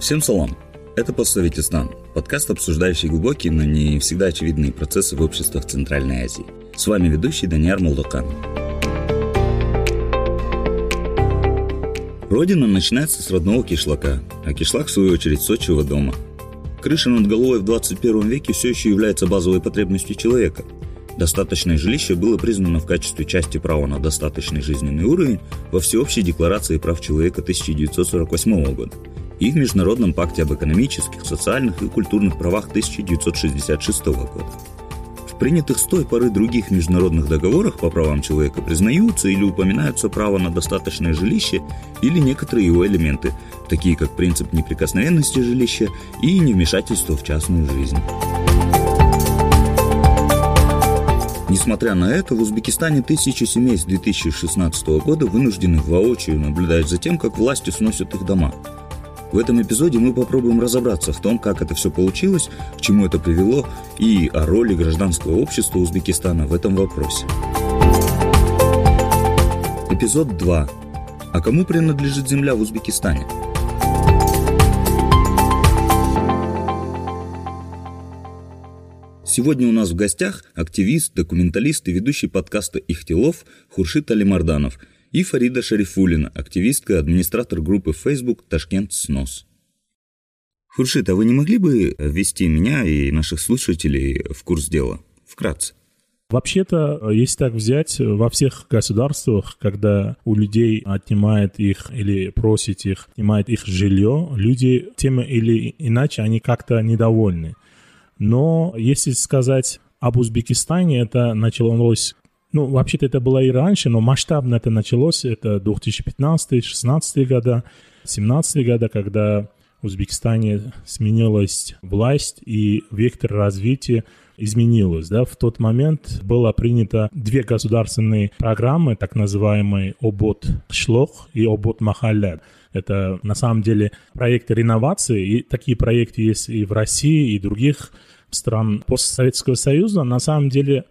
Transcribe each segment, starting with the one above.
Всем салам! Это «Постсоветистан» – подкаст, обсуждающий глубокие, но не всегда очевидные процессы в обществах Центральной Азии. С вами ведущий Даниар Молдокан. Родина начинается с родного кишлака, а кишлак, в свою очередь, с отчего дома. Крыша над головой в 21 веке все еще является базовой потребностью человека. Достаточное жилище было признано в качестве части права на достаточный жизненный уровень во Всеобщей декларации прав человека 1948 года и в Международном пакте об экономических, социальных и культурных правах 1966 года принятых с той поры других международных договорах по правам человека признаются или упоминаются право на достаточное жилище или некоторые его элементы, такие как принцип неприкосновенности жилища и невмешательство в частную жизнь. Несмотря на это, в Узбекистане тысячи семей с 2016 года вынуждены воочию наблюдать за тем, как власти сносят их дома – в этом эпизоде мы попробуем разобраться в том, как это все получилось, к чему это привело и о роли гражданского общества Узбекистана в этом вопросе. Эпизод 2. А кому принадлежит земля в Узбекистане? Сегодня у нас в гостях активист, документалист и ведущий подкаста «Ихтилов» Хуршит Алимарданов – и Фарида Шарифулина, активистка, администратор группы Facebook «Ташкент СНОС». Хуршит, а вы не могли бы ввести меня и наших слушателей в курс дела? Вкратце. Вообще-то, если так взять, во всех государствах, когда у людей отнимает их или просит их, отнимает их жилье, люди тем или иначе, они как-то недовольны. Но если сказать об Узбекистане, это началось ну, вообще-то это было и раньше, но масштабно это началось. Это 2015-16 года, 17 года, когда в Узбекистане сменилась власть и вектор развития изменилось. Да? В тот момент было принято две государственные программы, так называемые «Обот Шлох» и «Обот Махалля». Это на самом деле проекты реновации, и такие проекты есть и в России, и других стран постсоветского союза. На самом деле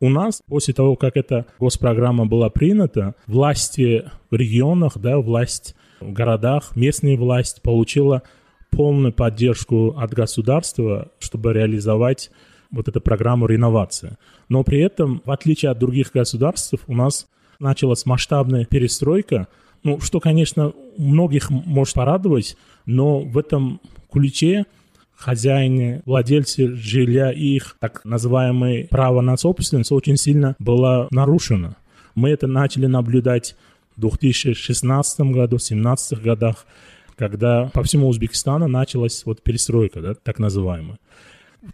у нас, после того, как эта госпрограмма была принята, власти в регионах, да, власть в городах, местная власть получила полную поддержку от государства, чтобы реализовать вот эту программу реновации. Но при этом, в отличие от других государств, у нас началась масштабная перестройка, ну, что, конечно, многих может порадовать, но в этом ключе хозяине, владельцы жилья и их так называемое право на собственность очень сильно было нарушено. Мы это начали наблюдать в 2016 году, в 2017 годах, когда по всему Узбекистану началась вот перестройка, да, так называемая.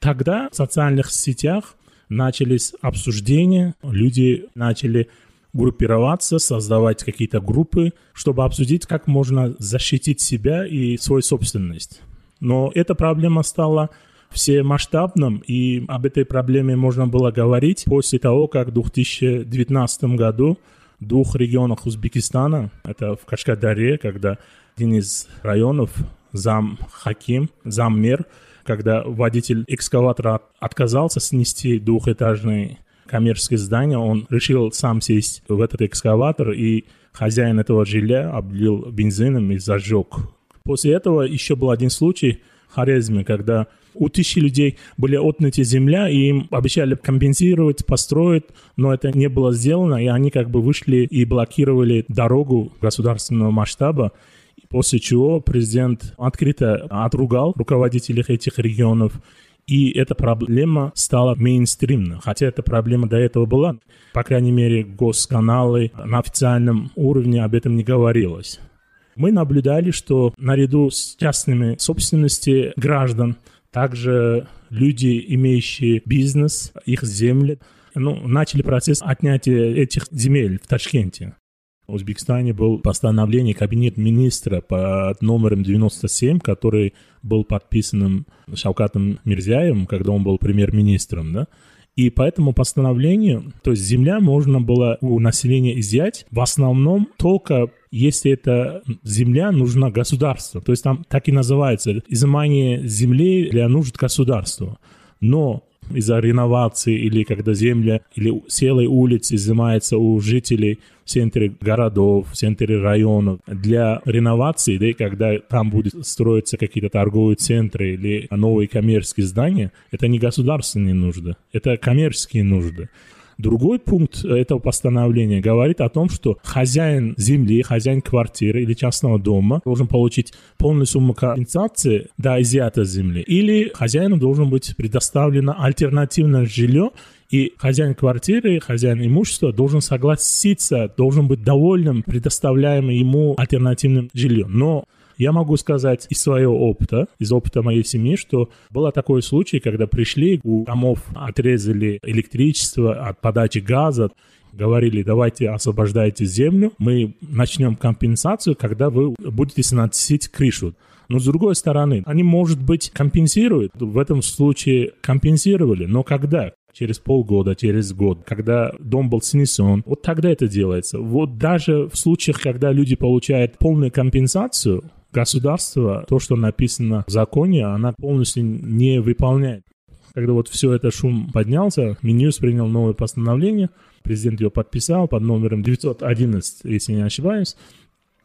Тогда в социальных сетях начались обсуждения, люди начали группироваться, создавать какие-то группы, чтобы обсудить, как можно защитить себя и свою собственность. Но эта проблема стала всемасштабным, и об этой проблеме можно было говорить после того, как в 2019 году в двух регионах Узбекистана, это в Кашкадаре, когда один из районов, зам Хаким, зам мер, когда водитель экскаватора отказался снести двухэтажное коммерческое здание, он решил сам сесть в этот экскаватор, и хозяин этого жилья облил бензином и зажег После этого еще был один случай в Хорезме, когда у тысячи людей были отняты земля, и им обещали компенсировать, построить, но это не было сделано, и они как бы вышли и блокировали дорогу государственного масштаба, после чего президент открыто отругал руководителей этих регионов, и эта проблема стала мейнстримной. Хотя эта проблема до этого была. По крайней мере, госканалы на официальном уровне об этом не говорилось мы наблюдали, что наряду с частными собственности граждан, также люди, имеющие бизнес, их земли, ну, начали процесс отнятия этих земель в Ташкенте. В Узбекистане был постановление Кабинета министра под номером 97, который был подписан Шаукатом Мирзяевым, когда он был премьер-министром, да, и по этому постановлению, то есть земля можно было у населения изъять в основном только если эта земля нужна государству. То есть там так и называется изымание земли для нужд государства. Но из-за реновации или когда земля или целые улицы изымается у жителей в центре городов, в центре районов для реновации, да, и когда там будет строиться какие-то торговые центры или новые коммерческие здания, это не государственные нужды, это коммерческие нужды. Другой пункт этого постановления говорит о том, что хозяин земли, хозяин квартиры или частного дома должен получить полную сумму компенсации до изъятия земли. Или хозяину должен быть предоставлено альтернативное жилье, и хозяин квартиры, хозяин имущества должен согласиться, должен быть довольным предоставляемым ему альтернативным жильем. Но я могу сказать из своего опыта, из опыта моей семьи, что был такой случай, когда пришли, у домов отрезали электричество от подачи газа, говорили, давайте освобождайте землю, мы начнем компенсацию, когда вы будете сносить крышу. Но с другой стороны, они, может быть, компенсируют. В этом случае компенсировали. Но когда? через полгода, через год, когда дом был снесен, вот тогда это делается. Вот даже в случаях, когда люди получают полную компенсацию, государство, то, что написано в законе, она полностью не выполняет. Когда вот все это шум поднялся, Минюс принял новое постановление, президент его подписал под номером 911, если не ошибаюсь,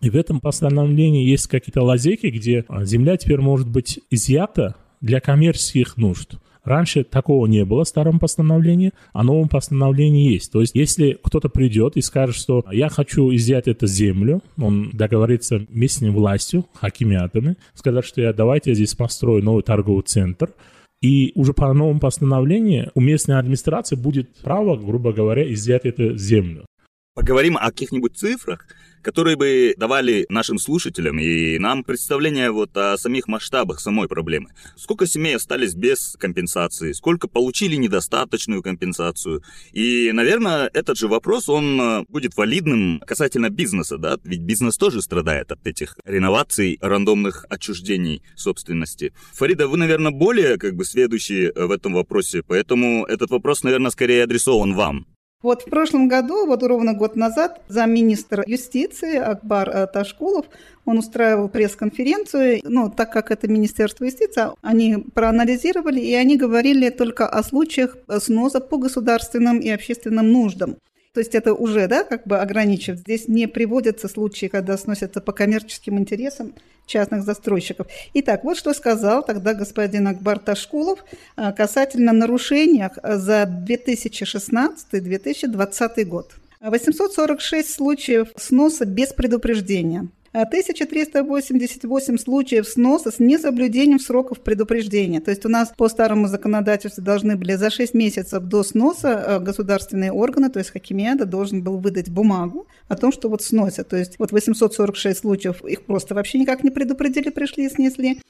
и в этом постановлении есть какие-то лазейки, где земля теперь может быть изъята для коммерческих нужд. Раньше такого не было в старом постановлении, а новом постановлении есть. То есть, если кто-то придет и скажет, что я хочу изъять эту землю, он договорится местной властью, хакимиатами, сказать, что я давайте я здесь построю новый торговый центр, и уже по новому постановлению у местной администрации будет право, грубо говоря, изъять эту землю. Поговорим о каких-нибудь цифрах, которые бы давали нашим слушателям и нам представление вот о самих масштабах самой проблемы. Сколько семей остались без компенсации, сколько получили недостаточную компенсацию. И, наверное, этот же вопрос, он э, будет валидным касательно бизнеса, да, ведь бизнес тоже страдает от этих реноваций, рандомных отчуждений собственности. Фарида, вы, наверное, более как бы следующие в этом вопросе, поэтому этот вопрос, наверное, скорее адресован вам. Вот в прошлом году, вот ровно год назад, замминистра юстиции Акбар э, Ташкулов, он устраивал пресс-конференцию, ну, так как это Министерство юстиции, они проанализировали, и они говорили только о случаях сноса по государственным и общественным нуждам. То есть это уже, да, как бы ограничив. Здесь не приводятся случаи, когда сносятся по коммерческим интересам частных застройщиков. Итак, вот что сказал тогда господин Акбар Ташкулов а, касательно нарушений за 2016-2020 год. 846 случаев сноса без предупреждения. 1388 случаев сноса с несоблюдением сроков предупреждения. То есть у нас по старому законодательству должны были за 6 месяцев до сноса э, государственные органы, то есть Хакимиада должен был выдать бумагу о том, что вот сносят. То есть вот 846 случаев их просто вообще никак не предупредили, пришли и снесли.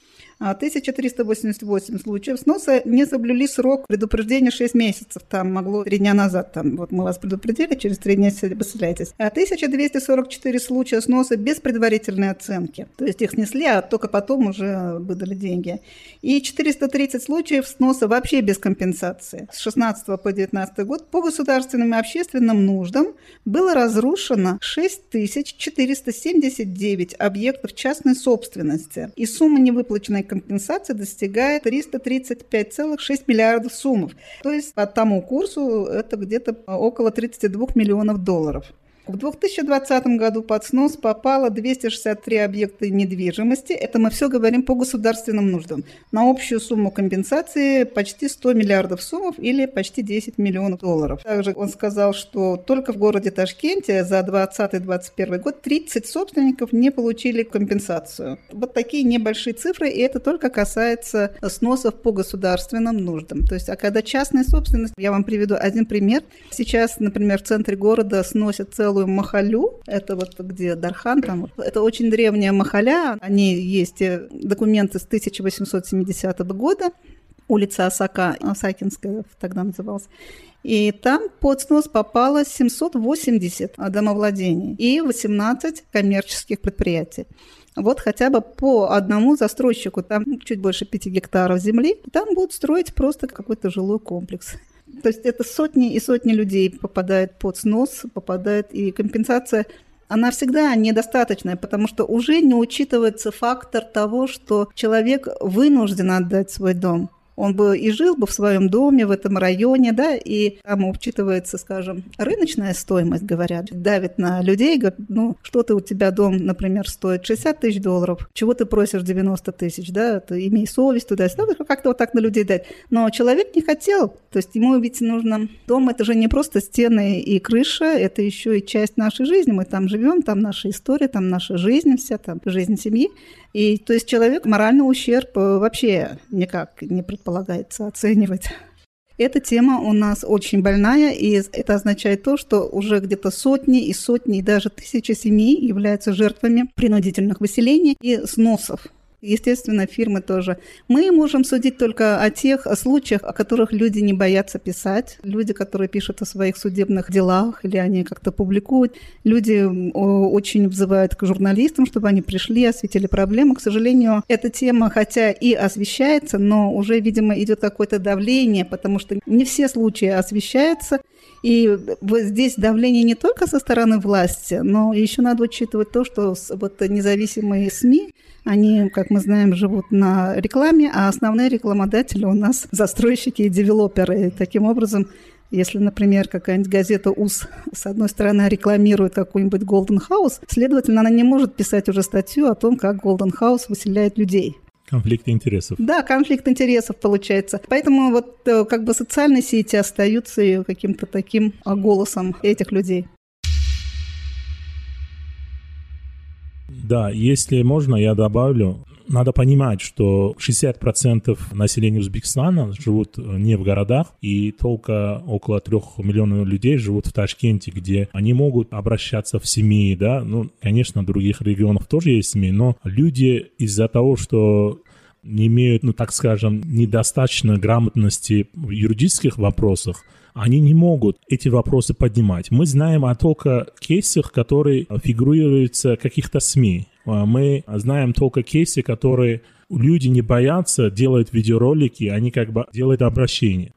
1388 а случаев сноса не соблюли срок предупреждения 6 месяцев. Там могло 3 дня назад, там, вот мы вас предупредили, через 3 дня представляетесь. А 1244 случая сноса без предварительной оценки. То есть их снесли, а только потом уже выдали деньги. И 430 случаев сноса вообще без компенсации. С 16 по 19 год по государственным и общественным нуждам было разрушено 6479 объектов частной собственности. И сумма невыплаченной компенсация достигает 335,6 миллиардов суммов. То есть по тому курсу это где-то около 32 миллионов долларов. В 2020 году под снос попало 263 объекта недвижимости. Это мы все говорим по государственным нуждам. На общую сумму компенсации почти 100 миллиардов суммов или почти 10 миллионов долларов. Также он сказал, что только в городе Ташкенте за 2020-2021 год 30 собственников не получили компенсацию. Вот такие небольшие цифры, и это только касается сносов по государственным нуждам. То есть, а когда частная собственность, я вам приведу один пример. Сейчас, например, в центре города сносят целую целую махалю. Это вот где Дархан, там. Это очень древняя махаля. Они есть э, документы с 1870 года. Улица Осака, Осакинская тогда называлась. И там под снос попало 780 домовладений и 18 коммерческих предприятий. Вот хотя бы по одному застройщику, там чуть больше 5 гектаров земли, там будут строить просто какой-то жилой комплекс. То есть это сотни и сотни людей попадает под снос, попадает и компенсация она всегда недостаточная, потому что уже не учитывается фактор того, что человек вынужден отдать свой дом. Он бы и жил бы в своем доме, в этом районе, да, и там учитывается, скажем, рыночная стоимость, говорят, давит на людей, говорят, ну, что-то у тебя дом, например, стоит 60 тысяч долларов, чего ты просишь 90 тысяч, да, ты имей совесть туда, как-то вот так на людей дать. Но человек не хотел, то есть ему ведь нужно... Дом – это же не просто стены и крыша, это еще и часть нашей жизни, мы там живем, там наша история, там наша жизнь вся, там жизнь семьи. И то есть человек моральный ущерб э, вообще никак не предполагается оценивать. Эта тема у нас очень больная, и это означает то, что уже где-то сотни и сотни, и даже тысячи семей являются жертвами принудительных выселений и сносов естественно, фирмы тоже. Мы можем судить только о тех случаях, о которых люди не боятся писать, люди, которые пишут о своих судебных делах, или они как-то публикуют. Люди очень взывают к журналистам, чтобы они пришли, осветили проблему. К сожалению, эта тема, хотя и освещается, но уже, видимо, идет какое-то давление, потому что не все случаи освещаются, и вот здесь давление не только со стороны власти, но еще надо учитывать то, что вот независимые СМИ, они, как мы знаем, живут на рекламе, а основные рекламодатели у нас застройщики и девелоперы. И таким образом, если, например, какая-нибудь газета УС с одной стороны рекламирует какой-нибудь Golden House, следовательно, она не может писать уже статью о том, как Golden House выселяет людей. Конфликт интересов. Да, конфликт интересов получается. Поэтому вот э, как бы социальные сети остаются каким-то таким а, голосом этих людей. Да, если можно, я добавлю. Надо понимать, что 60% населения Узбекистана живут э, не в городах, и только около 3 миллионов людей живут в Ташкенте, где они могут обращаться в семьи, да, ну, конечно, в других регионах тоже есть семьи, но люди из-за того, что не имеют, ну, так скажем, недостаточно грамотности в юридических вопросах, они не могут эти вопросы поднимать. Мы знаем о только кейсах, которые фигурируются каких-то СМИ. А мы знаем только кейсы, которые люди не боятся делать видеоролики, они как бы делают обращение.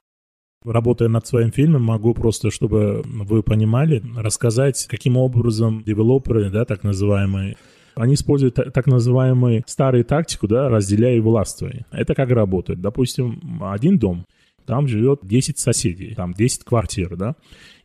Работая над своим фильмом, могу просто, чтобы вы понимали, рассказать, каким образом девелоперы, да, так называемые, они используют так называемую старую тактику, да, разделяя и властвуя. Это как работает? Допустим, один дом, там живет 10 соседей, там 10 квартир, да,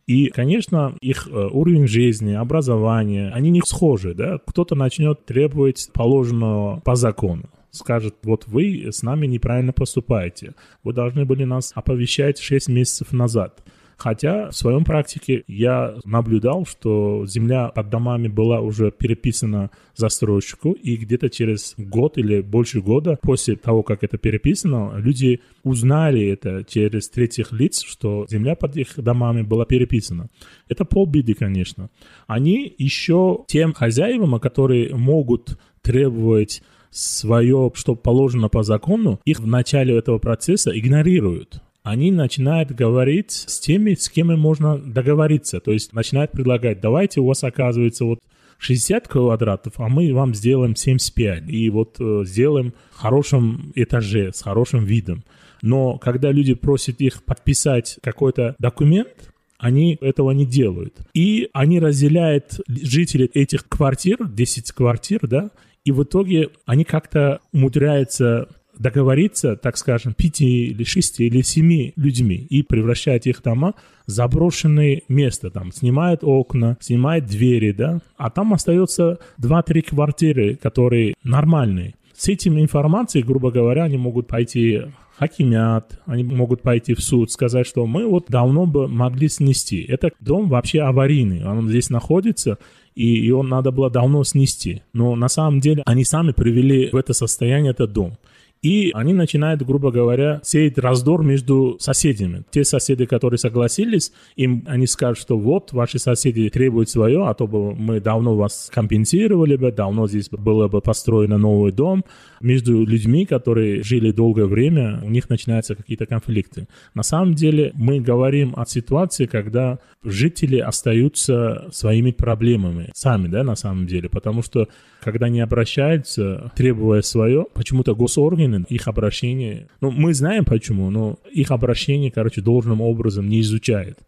и, конечно, их э, уровень жизни, образование, они не схожи, да. Кто-то начнет требовать положенного по закону скажет, вот вы с нами неправильно поступаете, вы должны были нас оповещать 6 месяцев назад. Хотя в своем практике я наблюдал, что земля под домами была уже переписана застройщику, и где-то через год или больше года после того, как это переписано, люди узнали это через третьих лиц, что земля под их домами была переписана. Это полбеды, конечно. Они еще тем хозяевам, которые могут требовать свое, что положено по закону, их в начале этого процесса игнорируют они начинают говорить с теми, с кем им можно договориться. То есть начинают предлагать, давайте у вас оказывается вот 60 квадратов, а мы вам сделаем 75. И вот э, сделаем в хорошем этаже, с хорошим видом. Но когда люди просят их подписать какой-то документ, они этого не делают. И они разделяют жителей этих квартир, 10 квартир, да, и в итоге они как-то умудряются договориться, так скажем, пяти или шести или семи людьми и превращать их дома в заброшенные места, там, снимает окна, снимает двери, да, а там остается два-три квартиры, которые нормальные. С этим информацией, грубо говоря, они могут пойти хакимят, они могут пойти в суд, сказать, что мы вот давно бы могли снести. Это дом вообще аварийный, он здесь находится, и его надо было давно снести. Но на самом деле они сами привели в это состояние этот дом. И они начинают, грубо говоря, сеять раздор между соседями. Те соседи, которые согласились, им они скажут, что вот ваши соседи требуют свое, а то бы мы давно вас компенсировали бы, давно здесь было бы построено новый дом. Между людьми, которые жили долгое время, у них начинаются какие-то конфликты. На самом деле мы говорим о ситуации, когда жители остаются своими проблемами сами, да, на самом деле, потому что когда они обращаются, требуя свое, почему-то госорганы их обращение, ну, мы знаем почему, но их обращение, короче, должным образом не изучает.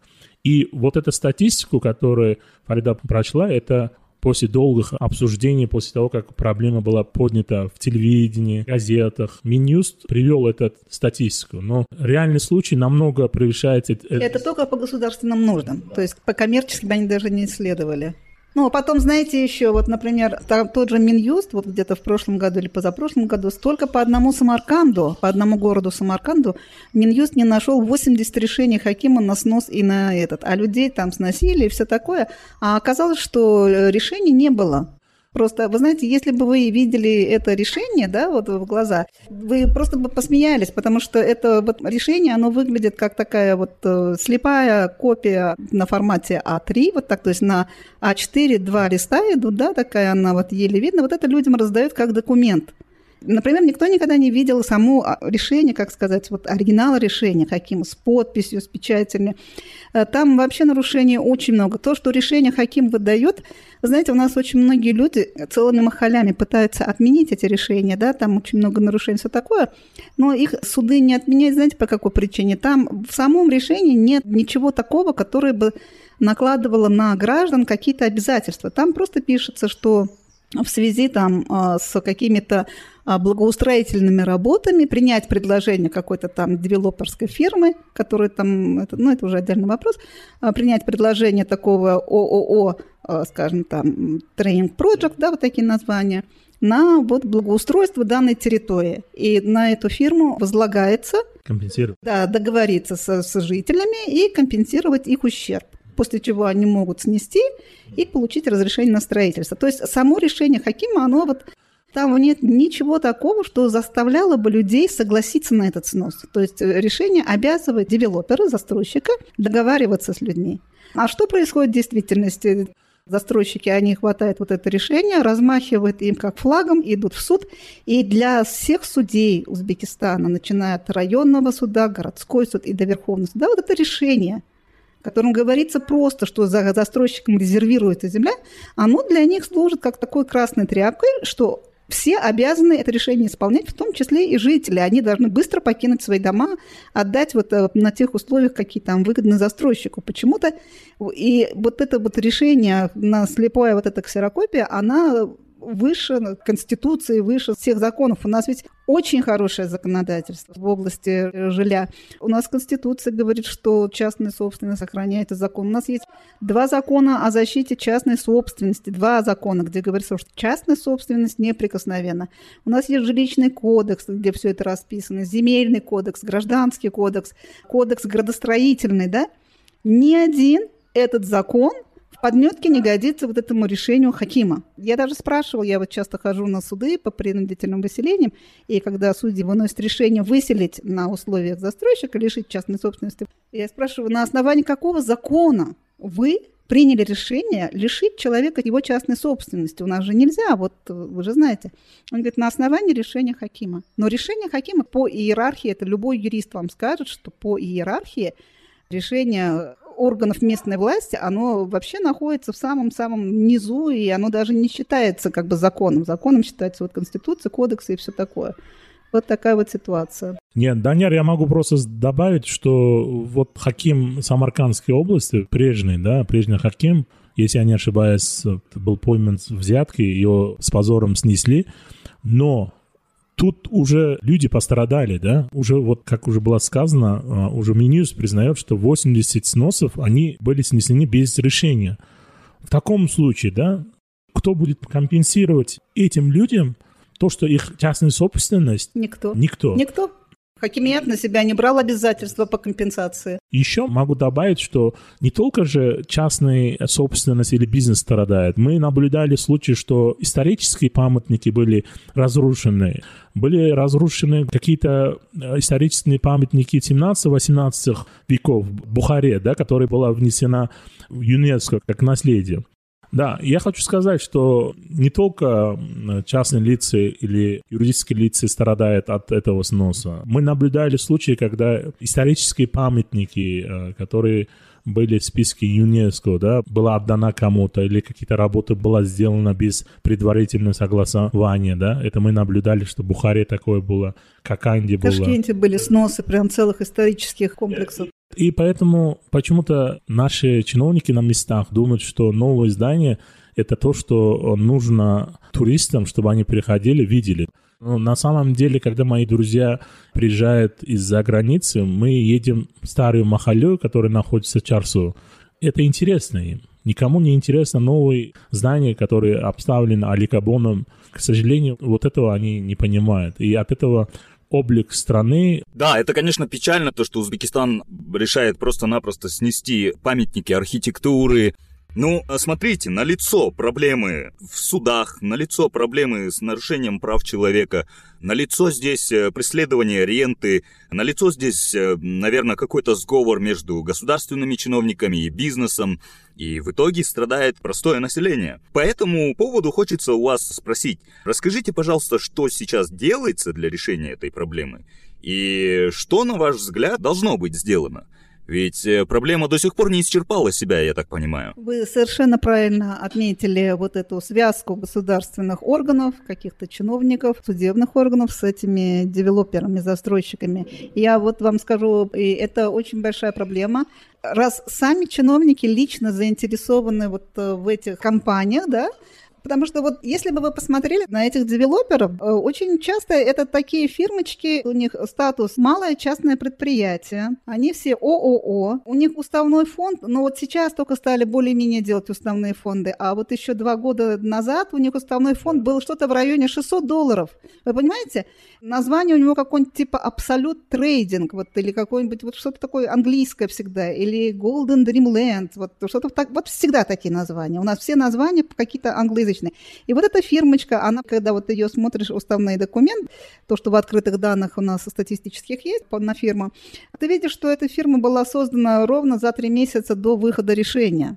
И вот эта статистику, которую Фарида прочла, это после долгих обсуждений, после того, как проблема была поднята в телевидении, газетах, Минюст привел эту статистику. Но реальный случай намного превышает... Это только по государственным нуждам. То есть по коммерческим они даже не исследовали. Ну, а потом, знаете, еще, вот, например, там, тот же Минюст, вот где-то в прошлом году или позапрошлом году, столько по одному Самарканду, по одному городу Самарканду, Минюст не нашел 80 решений Хакима на снос и на этот, а людей там сносили и все такое, а оказалось, что решений не было. Просто, вы знаете, если бы вы видели это решение, да, вот в глаза, вы просто бы посмеялись, потому что это вот решение, оно выглядит как такая вот э, слепая копия на формате А3, вот так, то есть на А4 два листа идут, да, такая она вот еле видно, вот это людям раздают как документ. Например, никто никогда не видел само а, решение, как сказать, вот оригинал решения, Хакима с подписью, с печатями. Э, там вообще нарушений очень много. То, что решение Хаким выдает, знаете, у нас очень многие люди целыми махалями пытаются отменить эти решения, да, там очень много нарушений, все такое, но их суды не отменяют, знаете, по какой причине? Там в самом решении нет ничего такого, которое бы накладывало на граждан какие-то обязательства. Там просто пишется, что в связи там а, с какими-то благоустроительными работами, принять предложение какой-то там девелоперской фирмы, которая там, это, ну, это уже отдельный вопрос, а, принять предложение такого ООО, скажем там, Training Project, да, вот такие названия, на вот благоустройство данной территории. И на эту фирму возлагается компенсировать. Да, договориться со, с жителями и компенсировать их ущерб после чего они могут снести и получить разрешение на строительство. То есть само решение Хакима, оно вот там нет ничего такого, что заставляло бы людей согласиться на этот снос. То есть э, решение обязывает девелопера, застройщика договариваться с людьми. А что происходит в действительности? Застройщики, они хватают вот это решение, размахивают им как флагом, идут в суд. И для всех судей Узбекистана, начиная от районного суда, городской суд и до Верховного суда, вот это решение – котором говорится просто, что за застройщиком резервируется земля, оно для них служит как такой красной тряпкой, что все обязаны это решение исполнять, в том числе и жители. Они должны быстро покинуть свои дома, отдать вот э, на тех условиях, какие там выгодны застройщику. Почему-то и вот это вот решение на слепое вот эта ксерокопия, она выше Конституции, выше всех законов. У нас ведь очень хорошее законодательство в области э, жилья. У нас Конституция говорит, что частная собственность сохраняется закон. У нас есть два закона о защите частной собственности, два закона, где говорится, что частная собственность неприкосновенна. У нас есть жилищный кодекс, где все это расписано, земельный кодекс, гражданский кодекс, кодекс градостроительный, да? Ни один этот закон подметке не годится вот этому решению Хакима. Я даже спрашивала, я вот часто хожу на суды по принудительным выселениям, и когда судьи выносят решение выселить на условиях застройщика, лишить частной собственности, я спрашиваю, на основании какого закона вы приняли решение лишить человека его частной собственности. У нас же нельзя, вот вы же знаете. Он говорит, на основании решения Хакима. Но решение Хакима по иерархии, это любой юрист вам скажет, что по иерархии решение органов местной власти, оно вообще находится в самом-самом низу, и оно даже не считается как бы законом. Законом считается вот Конституция, кодексы и все такое. Вот такая вот ситуация. Нет, Даняр, я могу просто добавить, что вот Хаким Самаркандской области, прежний, да, прежний Хаким, если я не ошибаюсь, был пойман взятки, его с позором снесли, но Тут уже люди пострадали, да? Уже вот, как уже было сказано, а, уже Минюс признает, что 80 сносов, они были снесены без решения. В таком случае, да, кто будет компенсировать этим людям то, что их частная собственность? Никто. Никто. Никто. Хакимият на себя не брал обязательства по компенсации. Еще могу добавить, что не только же частная собственность или бизнес страдает. Мы наблюдали случаи, что исторические памятники были разрушены. Были разрушены какие-то э, исторические памятники 17-18 веков в Бухаре, да, которые была внесена в ЮНЕСКО как наследие. Да, я хочу сказать, что не только частные лица или юридические лица страдают от этого сноса. Мы наблюдали случаи, когда исторические памятники, э, которые были в списке ЮНЕСКО, да, была отдана кому-то, или какие-то работы была сделана без предварительного согласования, да, это мы наблюдали, что в Бухаре такое было, Коканде было. В Ташкенте были сносы прям целых исторических комплексов. И поэтому почему-то наши чиновники на местах думают, что новое здание это то, что нужно туристам, чтобы они приходили, видели. Ну, на самом деле, когда мои друзья приезжают из-за границы, мы едем в старую Махалю, которая находится в Чарсу. Это интересно им. Никому не интересно новые здания, которые обставлены аликабоном. К сожалению, вот этого они не понимают. И от этого облик страны. Да, это, конечно, печально, то, что Узбекистан решает просто-напросто снести памятники архитектуры, ну, а смотрите, на лицо проблемы в судах, на лицо проблемы с нарушением прав человека, на лицо здесь э, преследование ренты, на лицо здесь, э, наверное, какой-то сговор между государственными чиновниками и бизнесом, и в итоге страдает простое население. По этому поводу хочется у вас спросить, расскажите, пожалуйста, что сейчас делается для решения этой проблемы, и что, на ваш взгляд, должно быть сделано? Ведь э, проблема до сих пор не исчерпала себя, я так понимаю. Вы совершенно правильно отметили вот эту связку государственных органов, каких-то чиновников, судебных органов с этими девелоперами, застройщиками. Я вот вам скажу, и это очень большая проблема. Раз сами чиновники лично заинтересованы вот э, в этих компаниях, да, Потому что вот если бы вы посмотрели на этих девелоперов, э, очень часто это такие фирмочки, у них статус малое частное предприятие, они все ООО, у них уставной фонд, но вот сейчас только стали более-менее делать уставные фонды, а вот еще два года назад у них уставной фонд был что-то в районе 600 долларов. Вы понимаете? Название у него какое-нибудь типа Absolute Trading, вот, или какое-нибудь вот что-то такое английское всегда, или Golden Dreamland, вот что-то так, вот всегда такие названия. У нас все названия какие-то англоязычные рыночной. И вот эта фирмочка, она, когда вот ее смотришь, уставный документ, то, что в открытых данных у нас статистических есть на фирму, ты видишь, что эта фирма была создана ровно за три месяца до выхода решения.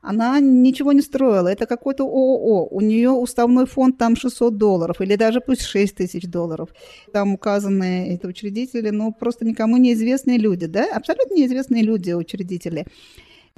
Она ничего не строила, это какой-то ООО, у нее уставной фонд там 600 долларов, или даже пусть 6 тысяч долларов. Там указаны эти учредители, ну, просто никому неизвестные люди, да, абсолютно неизвестные люди, учредители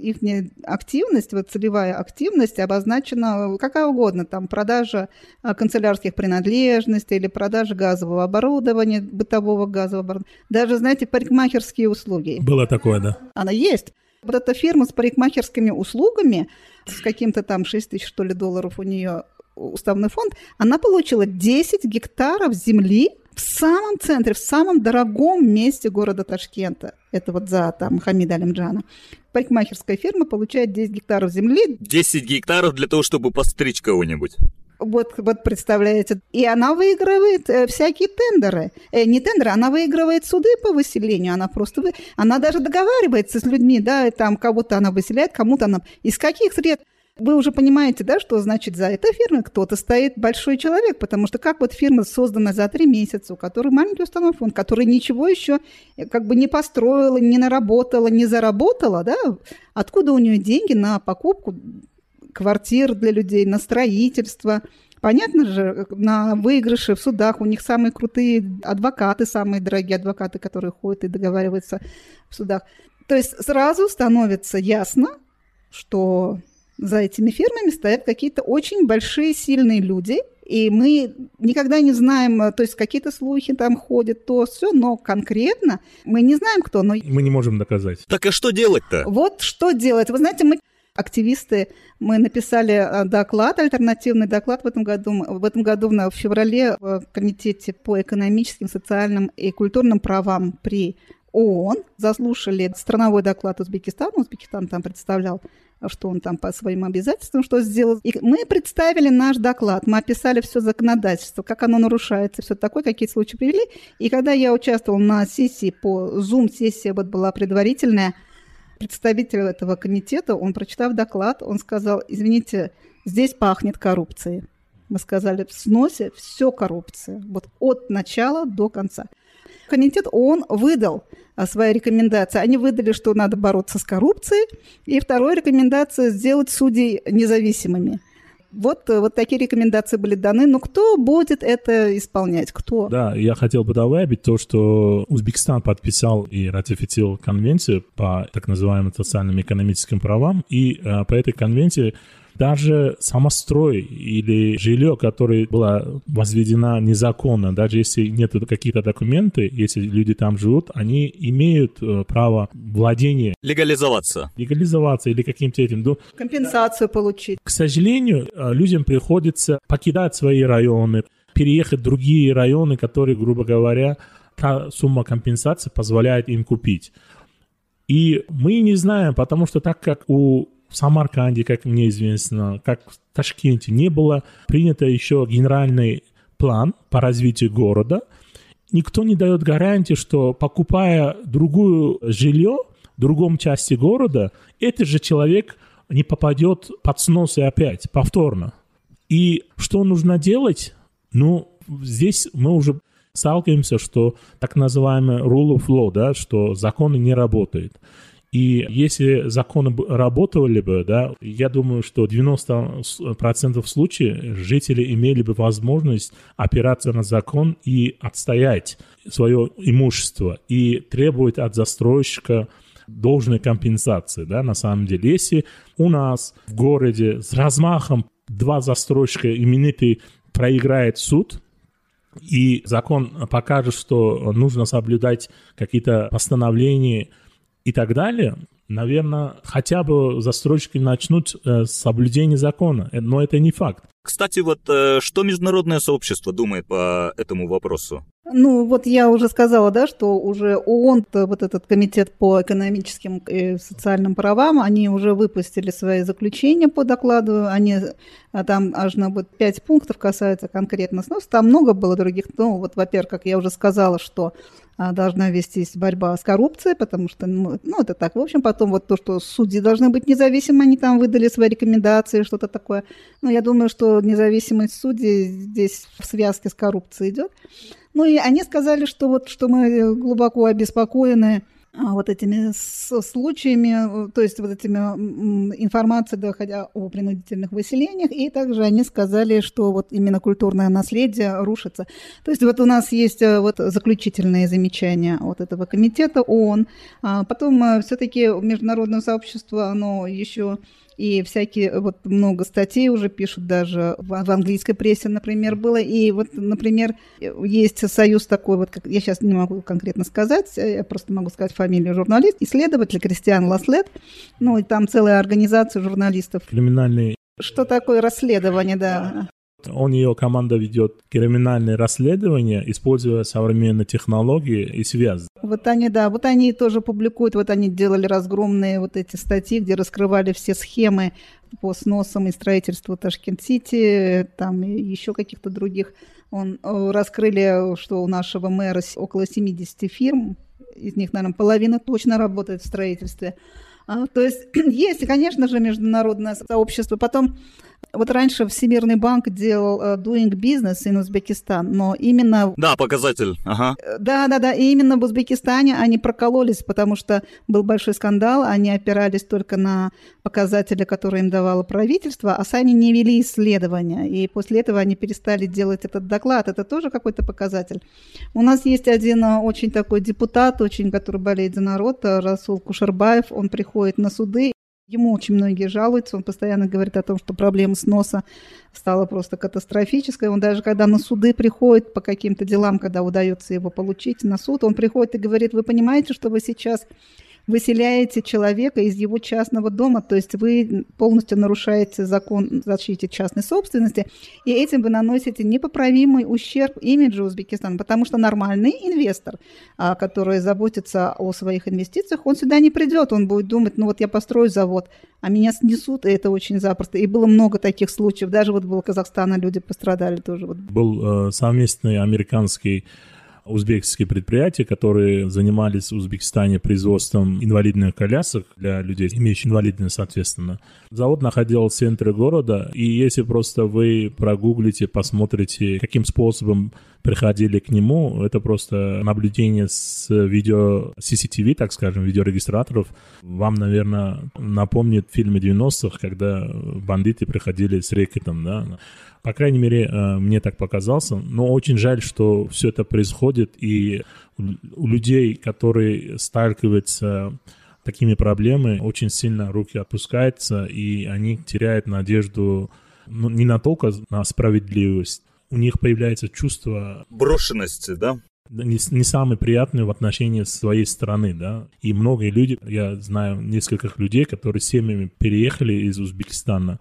их активность, вот целевая активность обозначена какая угодно, там продажа а, канцелярских принадлежностей или продажа газового оборудования, бытового газового оборудования. Даже, знаете, парикмахерские услуги. Было такое, да. Она есть. Вот эта фирма с парикмахерскими услугами, с каким-то там 6 тысяч, что ли, долларов у нее уставный фонд, она получила 10 гектаров земли в самом центре, в самом дорогом месте города Ташкента. Это вот за там Хамида Алимджана. Парикмахерская фирма получает 10 гектаров земли. 10 гектаров для того, чтобы постричь кого-нибудь. Вот, вот представляете. И она выигрывает э, всякие тендеры. Э, не тендеры, она выигрывает суды по выселению. Она просто... Вы... Она даже договаривается с людьми, да, там кого-то она выселяет, кому-то она... Из каких средств? Вы уже понимаете, да, что значит за этой фирмой кто-то стоит большой человек, потому что как вот фирма создана за три месяца, у которой маленький установой фонд, который ничего еще э, как бы не построила, не наработала, не заработала, да, откуда у нее деньги на покупку квартир для людей, на строительство, Понятно же, на выигрыше в судах у них самые крутые адвокаты, самые дорогие адвокаты, которые ходят и договариваются в судах. То есть сразу становится ясно, что за этими фирмами стоят какие-то очень большие, сильные люди, и мы никогда не знаем, э, то есть какие-то слухи там ходят, то все, но конкретно мы не знаем, кто. Но... Мы не можем доказать. Так а что делать-то? Вот что делать. Вы знаете, мы активисты, мы написали э, доклад, альтернативный доклад в этом году. В этом году в феврале в Комитете по экономическим, социальным и культурным правам при ООН заслушали страновой доклад Узбекистана. Узбекистан там представлял что он там по своим обязательствам что сделал. И мы представили наш доклад, мы описали все законодательство, как оно нарушается, все такое, какие случаи привели. И когда я участвовала на сессии по Zoom, сессия вот была предварительная, представитель этого комитета, он, прочитав доклад, он сказал, извините, здесь пахнет коррупцией. Мы сказали, в сносе все коррупция, вот от начала до конца. Комитет ООН выдал а, свои рекомендации. Они выдали, что надо бороться с коррупцией. И вторая рекомендация – сделать судей независимыми. Вот, вот такие рекомендации были даны. Но кто будет это исполнять? Кто? Да, я хотел бы добавить то, что Узбекистан подписал и ратифицировал конвенцию по так называемым социальным и экономическим правам. И э, по этой конвенции даже самострой или жилье, которое было возведено незаконно, даже если нет каких-то документы, если люди там живут, они имеют э, право владения. Легализоваться. Легализоваться или каким-то этим. Ну, Компенсацию получить. К сожалению, э, людям приходится покидать свои районы, переехать в другие районы, которые, грубо говоря, та сумма компенсации позволяет им купить. И мы не знаем, потому что так как у в Самарканде, как мне известно, как в Ташкенте, не было принято еще генеральный план по развитию города. Никто не дает гарантии, что покупая другую жилье в другом части города, этот же человек не попадет под сносы опять, повторно. И что нужно делать? Ну, здесь мы уже сталкиваемся, что так называемый rule of law, да, что законы не работают. И если законы работали бы, да, я думаю, что 90% случаев жители имели бы возможность опираться на закон и отстоять свое имущество и требовать от застройщика должной компенсации, да, на самом деле. Если у нас в городе с размахом два застройщика именитые проиграет суд, и закон покажет, что нужно соблюдать какие-то постановления и так далее, наверное, хотя бы застройщики начнут э, с соблюдения закона. Э, но это не факт. Кстати, вот э, что международное сообщество думает по этому вопросу? Ну, вот я уже сказала, да, что уже ООН, вот этот комитет по экономическим и социальным правам, они уже выпустили свои заключения по докладу. Они а там аж на вот пять пунктов касаются конкретно снос. Там много было других. Ну, вот, во-первых, как я уже сказала, что должна вестись борьба с коррупцией, потому что, ну, ну, это так. В общем, потом вот то, что судьи должны быть независимы, они там выдали свои рекомендации, что-то такое. Ну, я думаю, что независимость судей здесь в связке с коррупцией идет. Ну и они сказали, что вот что мы глубоко обеспокоены а, вот этими случаями, то есть вот этими информацией, доходя о принудительных выселениях, и также они сказали, что вот именно культурное наследие рушится. То есть вот у нас есть э, вот заключительные замечания вот этого комитета ООН, а потом э, все-таки международное сообщество, оно еще и всякие, вот много статей уже пишут даже в, в английской прессе, например, было, и вот, например, есть союз такой, вот, как, я сейчас не могу конкретно сказать, я просто могу сказать фамилию журналист, исследователь Кристиан Ласлет, ну, и там целая организация журналистов. Криминальные что такое расследование, да. Он ее команда ведет криминальное расследование, используя современные технологии и связь. Вот они, да, вот они тоже публикуют, вот они делали разгромные вот эти статьи, где раскрывали все схемы по сносам и строительству Ташкент-Сити, там и еще каких-то других. Он э, раскрыли, что у нашего мэра около 70 фирм, из них, наверное, половина точно работает в строительстве. А, то есть есть, конечно же, международное сообщество. Потом вот раньше Всемирный банк делал uh, Doing Business in Узбекистан, но именно... Да, показатель, ага. Э, да, да, да, и именно в Узбекистане они прокололись, потому что был большой скандал, они опирались только на показатели, которые им давало правительство, а сами не вели исследования, и после этого они перестали делать этот доклад, это тоже какой-то показатель. У нас есть один э, очень такой депутат, очень, который болеет за народ, Расул Кушербаев, он приходит на суды, Ему очень многие жалуются, он постоянно говорит о том, что проблема сноса стала просто катастрофической. Он даже когда на суды приходит по каким-то делам, когда удается его получить на суд, он приходит и говорит, вы понимаете, что вы сейчас выселяете человека из его частного дома, то есть вы полностью нарушаете закон о защите частной собственности, и этим вы наносите непоправимый ущерб имиджу Узбекистана, потому что нормальный инвестор, а, который заботится о своих инвестициях, он сюда не придет, он будет думать, ну вот я построю завод, а меня снесут, и это очень запросто. И было много таких случаев, даже вот было Казахстана, люди пострадали тоже. Был э, совместный американский узбекские предприятия, которые занимались в Узбекистане производством инвалидных колясок для людей, имеющих инвалидность, соответственно. Завод находился в центре города, и если просто вы прогуглите, посмотрите, каким способом приходили к нему, это просто наблюдение с видео CCTV, так скажем, видеорегистраторов. Вам, наверное, напомнит фильмы 90-х, когда бандиты приходили с рэкетом, да, по крайней мере, э, мне так показался. Но очень жаль, что все это происходит, и у людей, которые сталкиваются такими проблемами очень сильно руки опускаются, и они теряют надежду ну, не на только на справедливость. У них появляется чувство... Брошенности, да? не, не самый приятный в отношении своей страны, да. И многие люди, я знаю нескольких людей, которые семьями переехали из Узбекистана,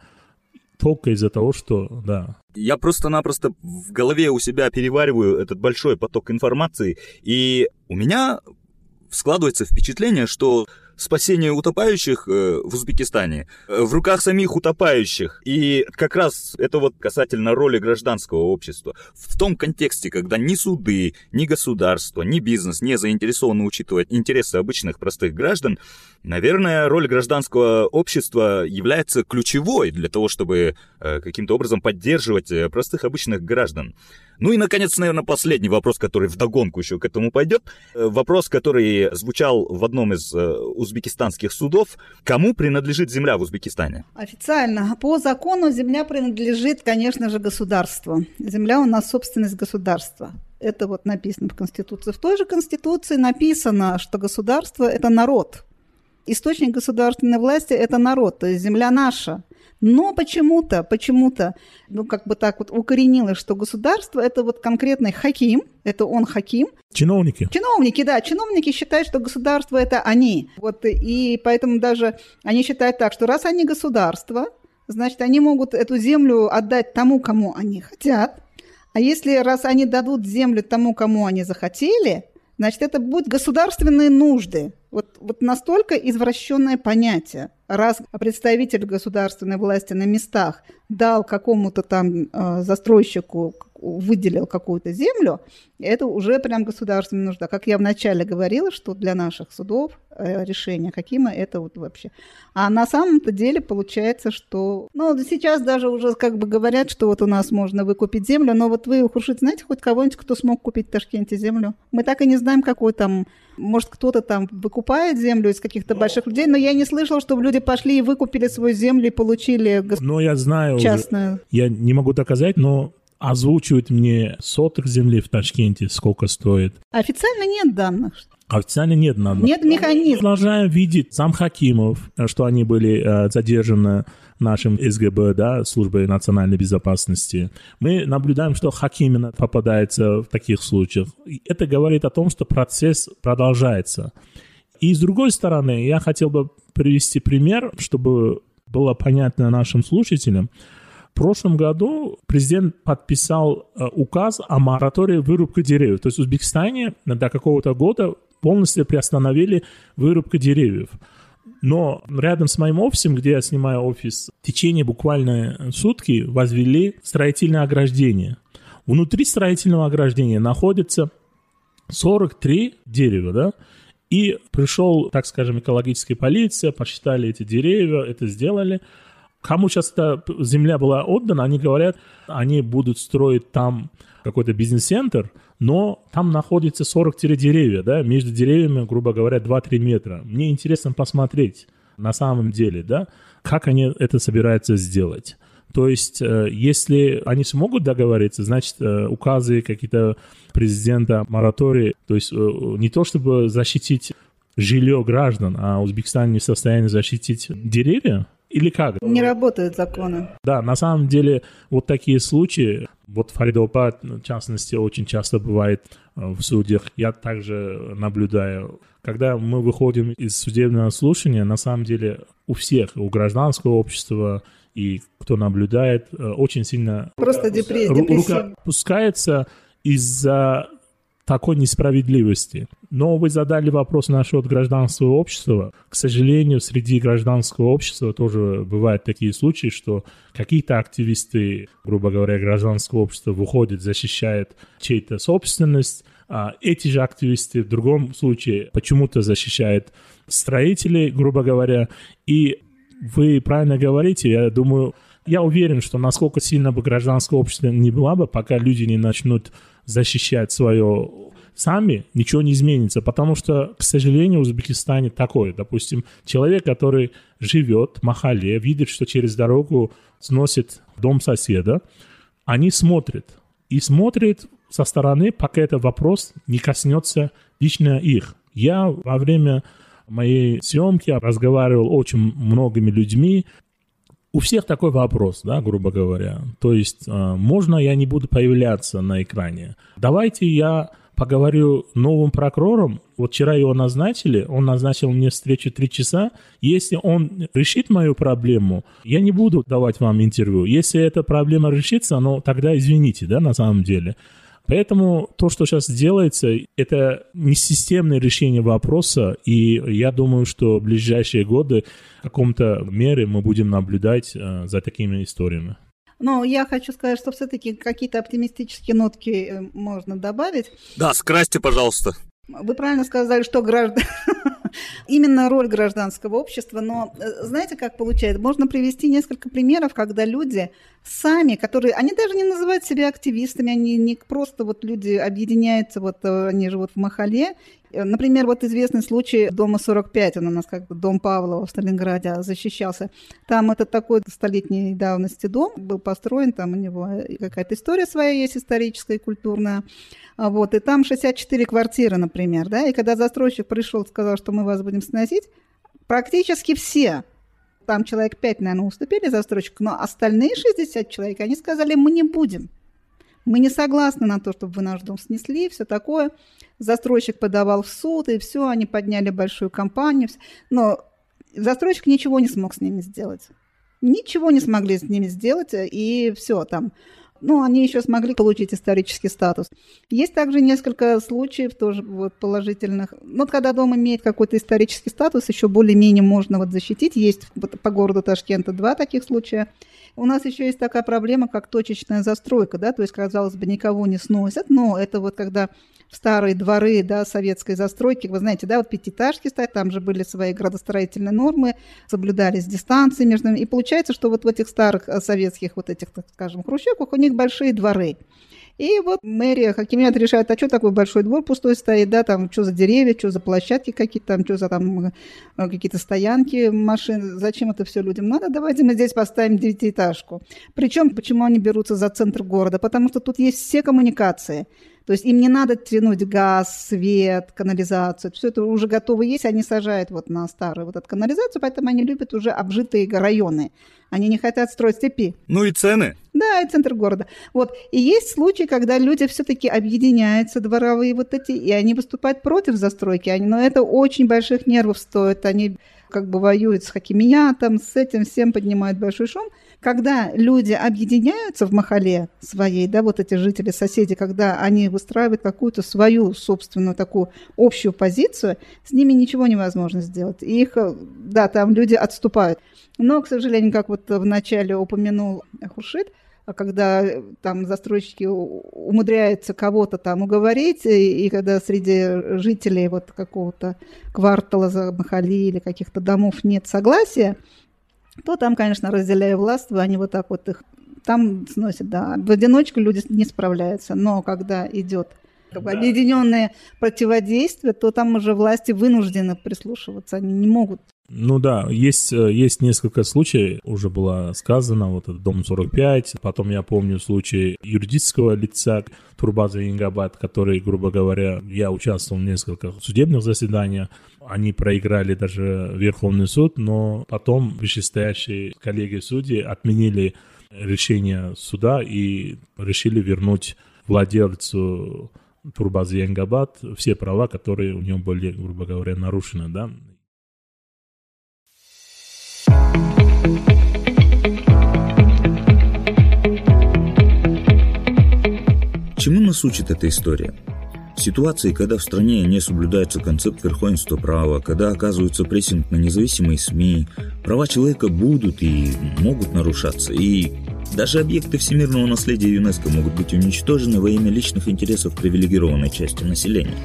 только из-за того, что, да. Я просто-напросто в голове у себя перевариваю этот большой поток информации, и у меня складывается впечатление, что спасение утопающих э, в Узбекистане э, в руках самих утопающих. И как раз это вот касательно роли гражданского общества. В том контексте, когда ни суды, ни государство, ни бизнес не заинтересованы учитывать интересы обычных простых граждан, наверное, роль гражданского общества является ключевой для того, чтобы э, каким-то образом поддерживать простых обычных граждан. Ну и, наконец, наверное, последний вопрос, который вдогонку еще к этому пойдет. Э, вопрос, который звучал в одном из э, узбекистанских судов. Кому принадлежит земля в Узбекистане? Официально. По закону земля принадлежит, конечно же, государству. Земля у нас собственность государства. Это вот написано в Конституции. В той же Конституции написано, что государство – это народ. Источник государственной власти – это народ, то есть земля наша. Но почему-то, почему-то, ну, как бы так вот укоренилось, что государство – это вот конкретный хаким, это он хаким. Чиновники. Чиновники, да. Чиновники считают, что государство – это они. Вот, и поэтому даже они считают так, что раз они государство, значит, они могут эту землю отдать тому, кому они хотят. А если раз они дадут землю тому, кому они захотели, значит, это будут государственные нужды. Вот, вот настолько извращенное понятие. Раз представитель государственной власти на местах дал какому-то там э, застройщику выделил какую-то землю, это уже прям государственная нужда. Как я вначале говорила, что для наших судов э, решение Хакима это вот вообще. А на самом-то деле получается, что... Ну, сейчас даже уже как бы говорят, что вот у нас можно выкупить землю, но вот вы, Хуршит, знаете хоть кого-нибудь, кто смог купить в Ташкенте землю? Мы так и не знаем, какой там... Может, кто-то там выкупает землю из каких-то больших людей, но я не слышала, чтобы люди пошли и выкупили свою землю и получили но я знаю частную. Уже, я не могу доказать, но озвучивают мне соток земли в Ташкенте, сколько стоит. Официально нет данных. Официально нет данных. Нет механизма. Продолжаем видеть сам Хакимов, что они были э, задержаны нашим СГБ, да, службой национальной безопасности. Мы наблюдаем, что Хаким именно попадается в таких случаях. Это говорит о том, что процесс продолжается. И с другой стороны, я хотел бы привести пример, чтобы было понятно нашим слушателям. В прошлом году президент подписал э, указ о моратории вырубки деревьев. То есть в Узбекистане до какого-то года полностью приостановили вырубку деревьев. Но рядом с моим офисом, где я снимаю офис, в течение буквально сутки возвели строительное ограждение. Внутри строительного ограждения находится 43 дерева, да, и пришел, так скажем, экологическая полиция, посчитали эти деревья, это сделали. Кому сейчас эта земля была отдана, они говорят, они будут строить там какой-то бизнес-центр, но там находится 40 деревья, да, между деревьями, грубо говоря, 2-3 метра. Мне интересно посмотреть на самом деле, да, как они это собираются сделать. То есть, э, если они смогут договориться, значит, э, указы какие-то президента моратории, то есть э, не то чтобы защитить жилье граждан, а Узбекистан не в состоянии защитить деревья, или как? Не работают законы. Да, на самом деле вот такие случаи, вот Фаридопад, в частности, очень часто бывает в судьях. Я также наблюдаю. Когда мы выходим из судебного слушания, на самом деле у всех, у гражданского общества, и кто наблюдает, э, очень сильно Просто депрессия. Рука опускается из-за такой несправедливости. Но вы задали вопрос насчет гражданского общества. К сожалению, среди гражданского общества тоже бывают такие случаи, что какие-то активисты, грубо говоря, гражданского общества выходят, защищают чей-то собственность, а эти же активисты в другом случае почему-то защищают строителей, грубо говоря, и вы правильно говорите, я думаю, я уверен, что насколько сильно бы гражданское общество не было бы, пока люди не начнут защищать свое сами, ничего не изменится, потому что, к сожалению, в Узбекистане такое. Допустим, человек, который живет в Махале, видит, что через дорогу сносит дом соседа, они смотрят. И смотрят со стороны, пока этот вопрос не коснется лично их. Я во время моей съемки, разговаривал очень многими людьми, у всех такой вопрос, да, грубо говоря. То есть, э, можно я не буду появляться на экране? Давайте я поговорю новым прокурором. Вот вчера его назначили, он назначил мне встречу три часа. Если он решит мою проблему, я не буду давать вам интервью. Если эта проблема решится, ну тогда извините, да, на самом деле. Поэтому то, что сейчас делается, это не системное решение вопроса, и я думаю, что в ближайшие годы в каком-то мере мы будем наблюдать э, за такими историями. Но я хочу сказать, что все-таки какие-то оптимистические нотки э, можно добавить. Да, скрасьте, пожалуйста. Вы правильно сказали, что граждан... именно роль гражданского общества, но э, знаете, как получается? Можно привести несколько примеров, когда люди сами, которые, они даже не называют себя активистами, они не просто вот люди объединяются, вот э, они живут в Махале. Э, например, вот известный случай дома 45, он у нас как бы дом Павлова в Сталинграде защищался. Там это такой столетней давности дом был построен, там у него какая-то история своя есть историческая и культурная. А вот, и там 64 квартиры, например, да, и когда застройщик пришел, сказал, что мы вас будем сносить, практически все, там человек 5, наверное, уступили застройщику, но остальные 60 человек, они сказали, мы не будем. Мы не согласны на то, чтобы вы наш дом снесли, все такое. Застройщик подавал в суд, и все, они подняли большую компанию. Но застройщик ничего не смог с ними сделать. Ничего не смогли с ними сделать, и все, там ну, они еще смогли получить исторический статус. Есть также несколько случаев тоже вот положительных. Ну, вот когда дом имеет какой-то исторический статус, еще более-менее можно вот защитить. Есть по городу Ташкента два таких случая. У нас еще есть такая проблема, как точечная застройка, да, то есть, казалось бы, никого не сносят, но это вот когда старые дворы, да, советской застройки, вы знаете, да, вот пятиэтажки стоят, там же были свои градостроительные нормы, соблюдались дистанции между ними, и получается, что вот в этих старых э, советских вот этих, так скажем, хрущевках у них большие дворы. И вот мэрия, хакимиат решает, а что такой большой двор пустой стоит, да, там, что за деревья, что за площадки какие-то, там, что за там э, какие-то стоянки машин, зачем это все людям надо, давайте мы здесь поставим девятиэтажку. Причем, почему они берутся за центр города? Потому что тут есть все коммуникации. То есть им не надо тянуть газ, свет, канализацию. Все это уже готово есть, они сажают вот на старую вот эту канализацию, поэтому они любят уже обжитые районы. Они не хотят строить степи. Ну и цены. Да, и центр города. Вот. И есть случаи, когда люди все-таки объединяются, дворовые вот эти, и они выступают против застройки. Они, но это очень больших нервов стоит. Они как бы воюют с хакимиятом, с этим всем поднимают большой шум когда люди объединяются в махале своей, да, вот эти жители, соседи, когда они выстраивают какую-то свою собственную такую общую позицию, с ними ничего невозможно сделать. Их, да, там люди отступают. Но, к сожалению, как вот вначале упомянул Хуршит, когда там застройщики умудряются кого-то там уговорить, и, и когда среди жителей вот какого-то квартала за Махали или каких-то домов нет согласия, то там, конечно, разделяя власть, они вот так вот их там сносят, да. В одиночку люди не справляются, но когда идет как бы, да. объединенное противодействие, то там уже власти вынуждены прислушиваться, они не могут. Ну да, есть, э, есть несколько случаев, уже было сказано, вот этот дом 45, потом я помню случай юридического лица Турбаза Ингабад, который, грубо говоря, я участвовал в нескольких судебных заседаниях, они проиграли даже Верховный суд, но потом вышестоящие коллеги судьи отменили решение суда и решили вернуть владельцу Турбазы Янгабад все права, которые у него были, грубо говоря, нарушены, да. Чему нас учит эта история? Ситуации, когда в стране не соблюдается концепт верховенства права, когда оказывается прессинг на независимые СМИ, права человека будут и могут нарушаться, и даже объекты всемирного наследия ЮНЕСКО могут быть уничтожены во имя личных интересов привилегированной части населения.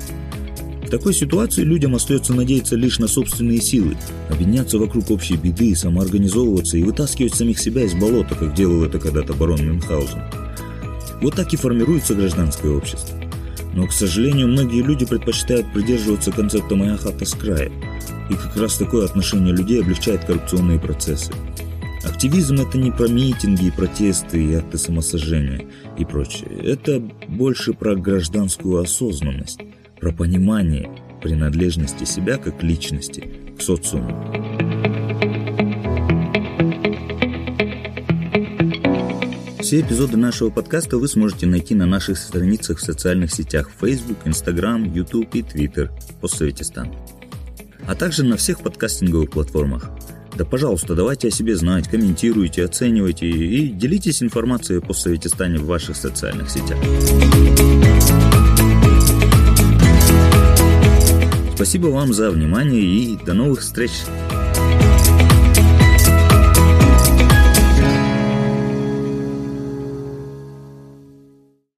В такой ситуации людям остается надеяться лишь на собственные силы, объединяться вокруг общей беды, самоорганизовываться и вытаскивать самих себя из болота, как делал это когда-то барон Мюнхгаузен. Вот так и формируется гражданское общество. Но, к сожалению, многие люди предпочитают придерживаться концепта «моя хата с края». И как раз такое отношение людей облегчает коррупционные процессы. Активизм – это не про митинги, протесты и акты самосожжения и прочее. Это больше про гражданскую осознанность, про понимание, принадлежности себя как личности к социуму. Все эпизоды нашего подкаста вы сможете найти на наших страницах в социальных сетях Facebook, Instagram, YouTube и Twitter «Постсоветистан», а также на всех подкастинговых платформах. Да, пожалуйста, давайте о себе знать, комментируйте, оценивайте и делитесь информацией о постсоветистане в ваших социальных сетях. Спасибо вам за внимание и до новых встреч!